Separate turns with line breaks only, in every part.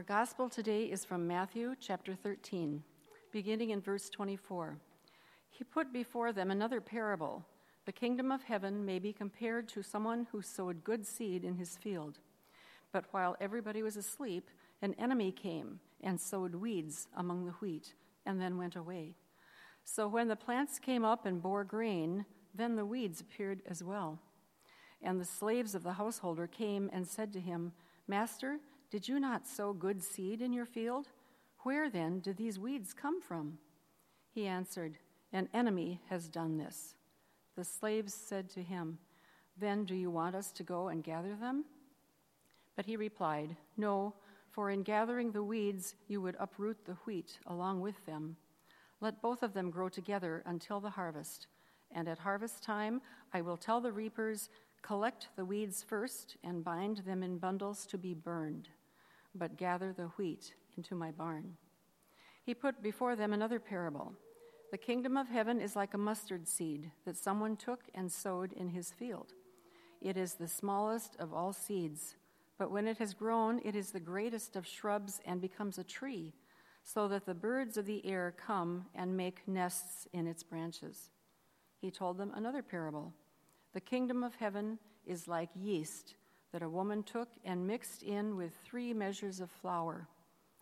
Our gospel today is from Matthew chapter 13, beginning in verse 24. He put before them another parable. The kingdom of heaven may be compared to someone who sowed good seed in his field. But while everybody was asleep, an enemy came and sowed weeds among the wheat, and then went away. So when the plants came up and bore grain, then the weeds appeared as well. And the slaves of the householder came and said to him, Master, did you not sow good seed in your field? Where then did these weeds come from? He answered, An enemy has done this. The slaves said to him, Then do you want us to go and gather them? But he replied, No, for in gathering the weeds you would uproot the wheat along with them. Let both of them grow together until the harvest. And at harvest time I will tell the reapers, Collect the weeds first and bind them in bundles to be burned but gather the wheat into my barn. He put before them another parable. The kingdom of heaven is like a mustard seed that someone took and sowed in his field. It is the smallest of all seeds, but when it has grown, it is the greatest of shrubs and becomes a tree, so that the birds of the air come and make nests in its branches. He told them another parable. The kingdom of heaven is like yeast that a woman took and mixed in with three measures of flour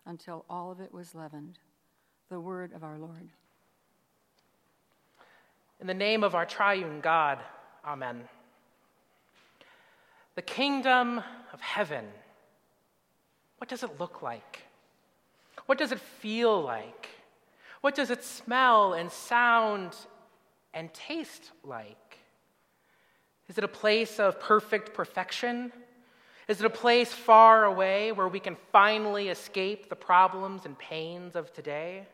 until all of it was leavened. The word of our Lord.
In the name of our triune God, Amen. The kingdom of heaven, what does it look like? What does it feel like? What does it smell and sound and taste like? Is it a place of perfect perfection? Is it a place far away where we can finally escape the problems and pains of today?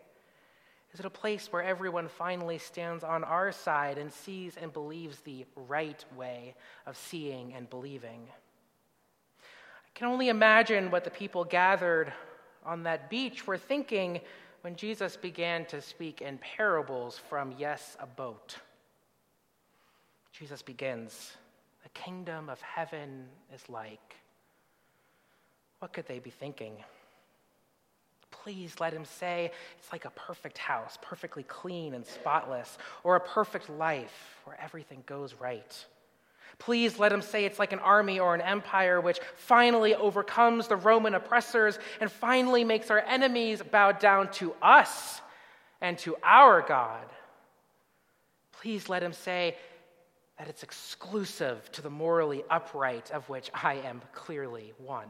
Is it a place where everyone finally stands on our side and sees and believes the right way of seeing and believing? I can only imagine what the people gathered on that beach were thinking when Jesus began to speak in parables from, yes, a boat. Jesus begins, The kingdom of heaven is like. What could they be thinking? Please let him say it's like a perfect house, perfectly clean and spotless, or a perfect life where everything goes right. Please let him say it's like an army or an empire which finally overcomes the Roman oppressors and finally makes our enemies bow down to us and to our God. Please let him say that it's exclusive to the morally upright, of which I am clearly one.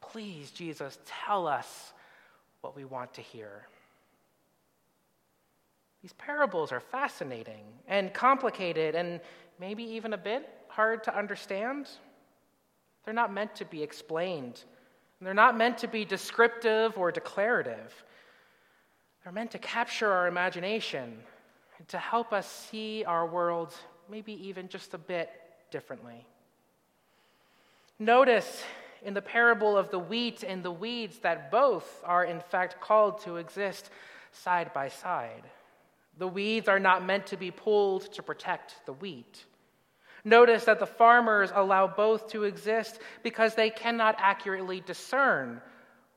Please, Jesus, tell us what we want to hear. These parables are fascinating and complicated and maybe even a bit hard to understand. They're not meant to be explained, they're not meant to be descriptive or declarative. They're meant to capture our imagination to help us see our world maybe even just a bit differently. Notice in the parable of the wheat and the weeds that both are, in fact, called to exist side by side. The weeds are not meant to be pulled to protect the wheat. Notice that the farmers allow both to exist because they cannot accurately discern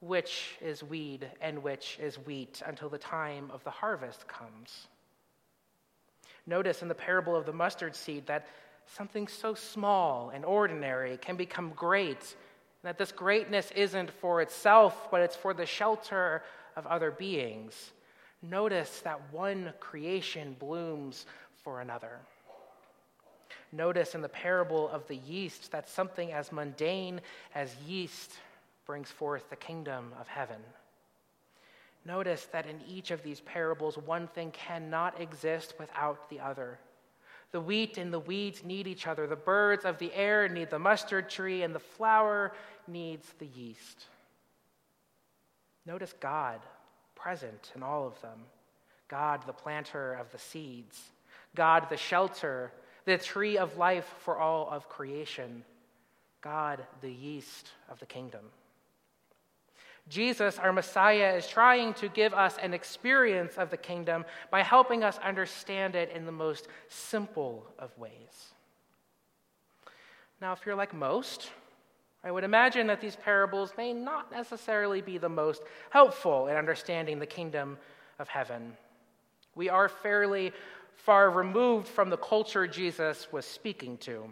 which is weed and which is wheat until the time of the harvest comes. Notice in the parable of the mustard seed that something so small and ordinary can become great, that this greatness isn't for itself, but it's for the shelter of other beings. Notice that one creation blooms for another. Notice in the parable of the yeast that something as mundane as yeast brings forth the kingdom of heaven. Notice that in each of these parables, one thing cannot exist without the other. The wheat and the weeds need each other. The birds of the air need the mustard tree, and the flour needs the yeast. Notice God present in all of them God, the planter of the seeds, God, the shelter, the tree of life for all of creation, God, the yeast of the kingdom. Jesus, our Messiah, is trying to give us an experience of the kingdom by helping us understand it in the most simple of ways. Now, if you're like most, I would imagine that these parables may not necessarily be the most helpful in understanding the kingdom of heaven. We are fairly far removed from the culture Jesus was speaking to.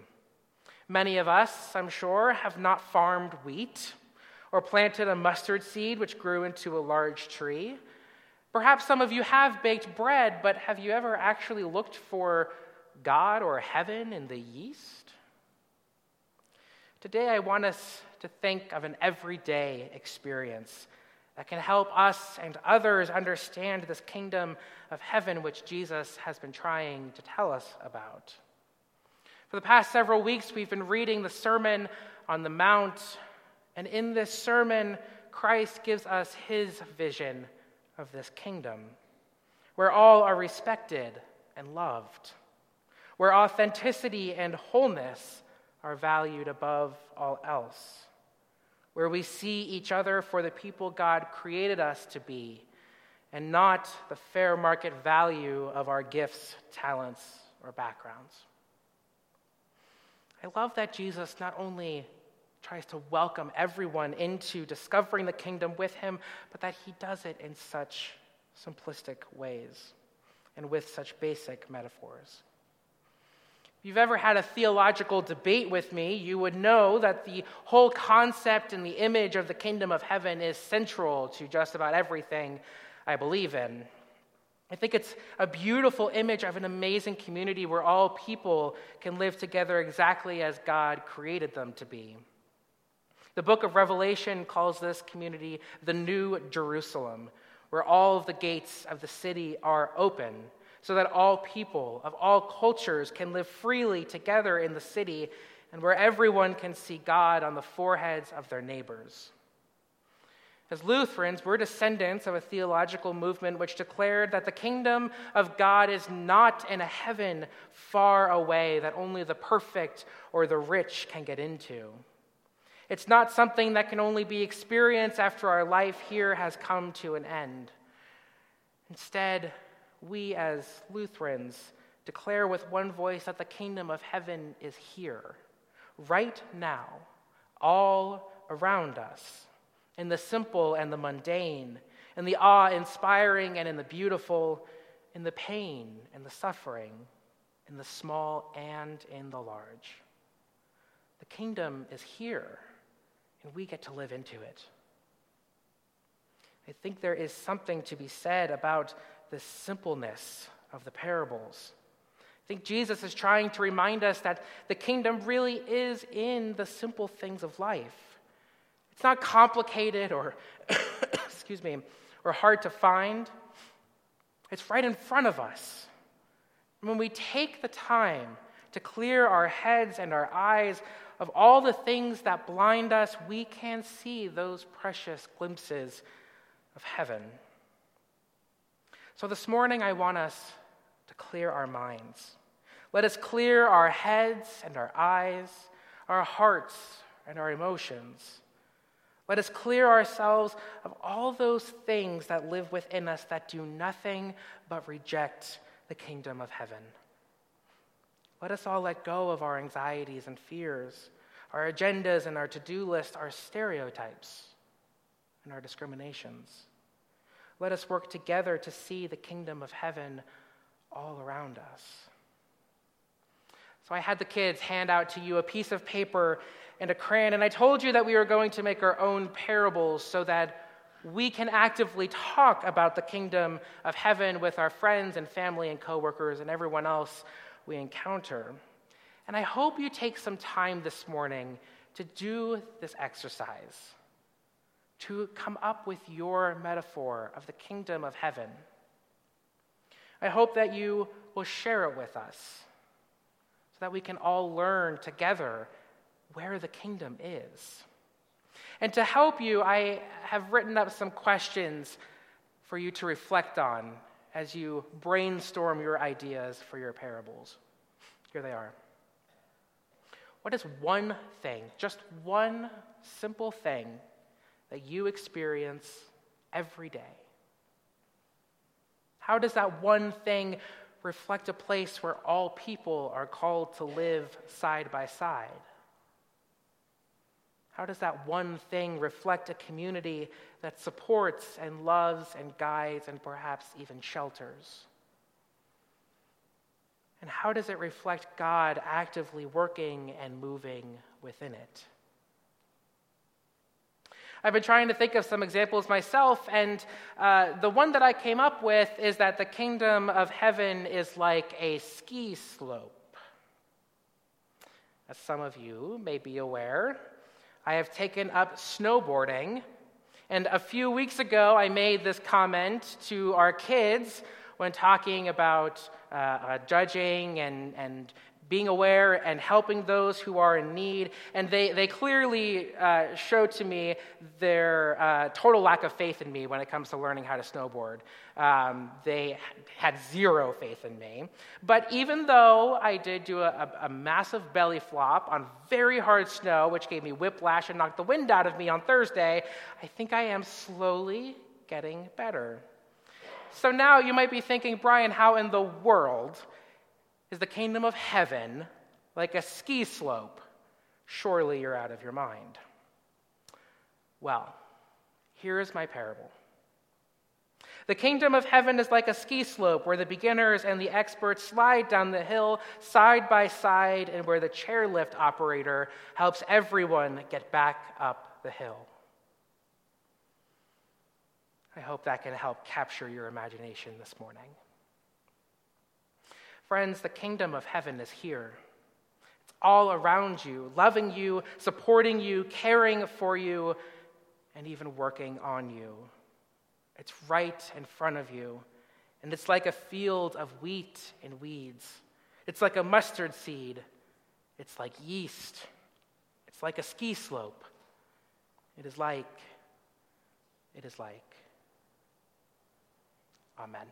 Many of us, I'm sure, have not farmed wheat or planted a mustard seed which grew into a large tree. Perhaps some of you have baked bread, but have you ever actually looked for God or heaven in the yeast? Today, I want us to think of an everyday experience that can help us and others understand this kingdom of heaven which Jesus has been trying to tell us about. For the past several weeks, we've been reading the Sermon on the Mount, and in this sermon, Christ gives us his vision of this kingdom, where all are respected and loved, where authenticity and wholeness are valued above all else, where we see each other for the people God created us to be, and not the fair market value of our gifts, talents, or backgrounds. I love that Jesus not only tries to welcome everyone into discovering the kingdom with him, but that he does it in such simplistic ways and with such basic metaphors. If you've ever had a theological debate with me, you would know that the whole concept and the image of the kingdom of heaven is central to just about everything I believe in. I think it's a beautiful image of an amazing community where all people can live together exactly as God created them to be. The book of Revelation calls this community the New Jerusalem, where all of the gates of the city are open, so that all people of all cultures can live freely together in the city, and where everyone can see God on the foreheads of their neighbors. As Lutherans, we're descendants of a theological movement which declared that the kingdom of God is not in a heaven far away that only the perfect or the rich can get into. It's not something that can only be experienced after our life here has come to an end. Instead, we as Lutherans declare with one voice that the kingdom of heaven is here, right now, all around us, in the simple and the mundane, in the awe inspiring and in the beautiful, in the pain and the suffering, in the small and in the large. The kingdom is here and we get to live into it. I think there is something to be said about the simpleness of the parables. I think Jesus is trying to remind us that the kingdom really is in the simple things of life. It's not complicated or, excuse me, or hard to find. It's right in front of us. When we take the time to clear our heads and our eyes of all the things that blind us, we can see those precious glimpses of heaven. So this morning, I want us to clear our minds. Let us clear our heads and our eyes, our hearts and our emotions. Let us clear ourselves of all those things that live within us that do nothing but reject the kingdom of heaven. Let us all let go of our anxieties and fears, our agendas and our to do list, our stereotypes and our discriminations. Let us work together to see the kingdom of heaven all around us. So I had the kids hand out to you a piece of paper and a crayon, and I told you that we were going to make our own parables so that we can actively talk about the kingdom of heaven with our friends and family and coworkers and everyone else we encounter. And I hope you take some time this morning to do this exercise, to come up with your metaphor of the kingdom of heaven. I hope that you will share it with us so that we can all learn together where the kingdom is. And to help you, I have written up some questions for you to reflect on as you brainstorm your ideas for your parables. Here they are. What is one thing, just one simple thing, that you experience every day? How does that one thing reflect a place where all people are called to live side by side? How does that one thing reflect a community that supports and loves and guides and perhaps even shelters? And how does it reflect God actively working and moving within it? I've been trying to think of some examples myself, and uh, the one that I came up with is that the kingdom of heaven is like a ski slope. As some of you may be aware, I have taken up snowboarding, and a few weeks ago I made this comment to our kids when talking about uh, uh, judging and, and being aware and helping those who are in need. And they, they clearly uh, showed to me their uh, total lack of faith in me when it comes to learning how to snowboard. Um, they had zero faith in me. But even though I did do a, a, massive belly flop on very hard snow, which gave me whiplash and knocked the wind out of me on Thursday, I think I am slowly getting better. So now you might be thinking, Brian, how in the world is the kingdom of heaven like a ski slope? Surely you're out of your mind. Well, here is my parable. The kingdom of heaven is like a ski slope where the beginners and the experts slide down the hill side by side and where the chairlift operator helps everyone get back up the hill. I hope that can help capture your imagination this morning. Friends, the kingdom of heaven is here. It's all around you, loving you, supporting you, caring for you, and even working on you. It's right in front of you, and it's like a field of wheat and weeds. It's like a mustard seed. It's like yeast. It's like a ski slope. It is like, it is like. Amen.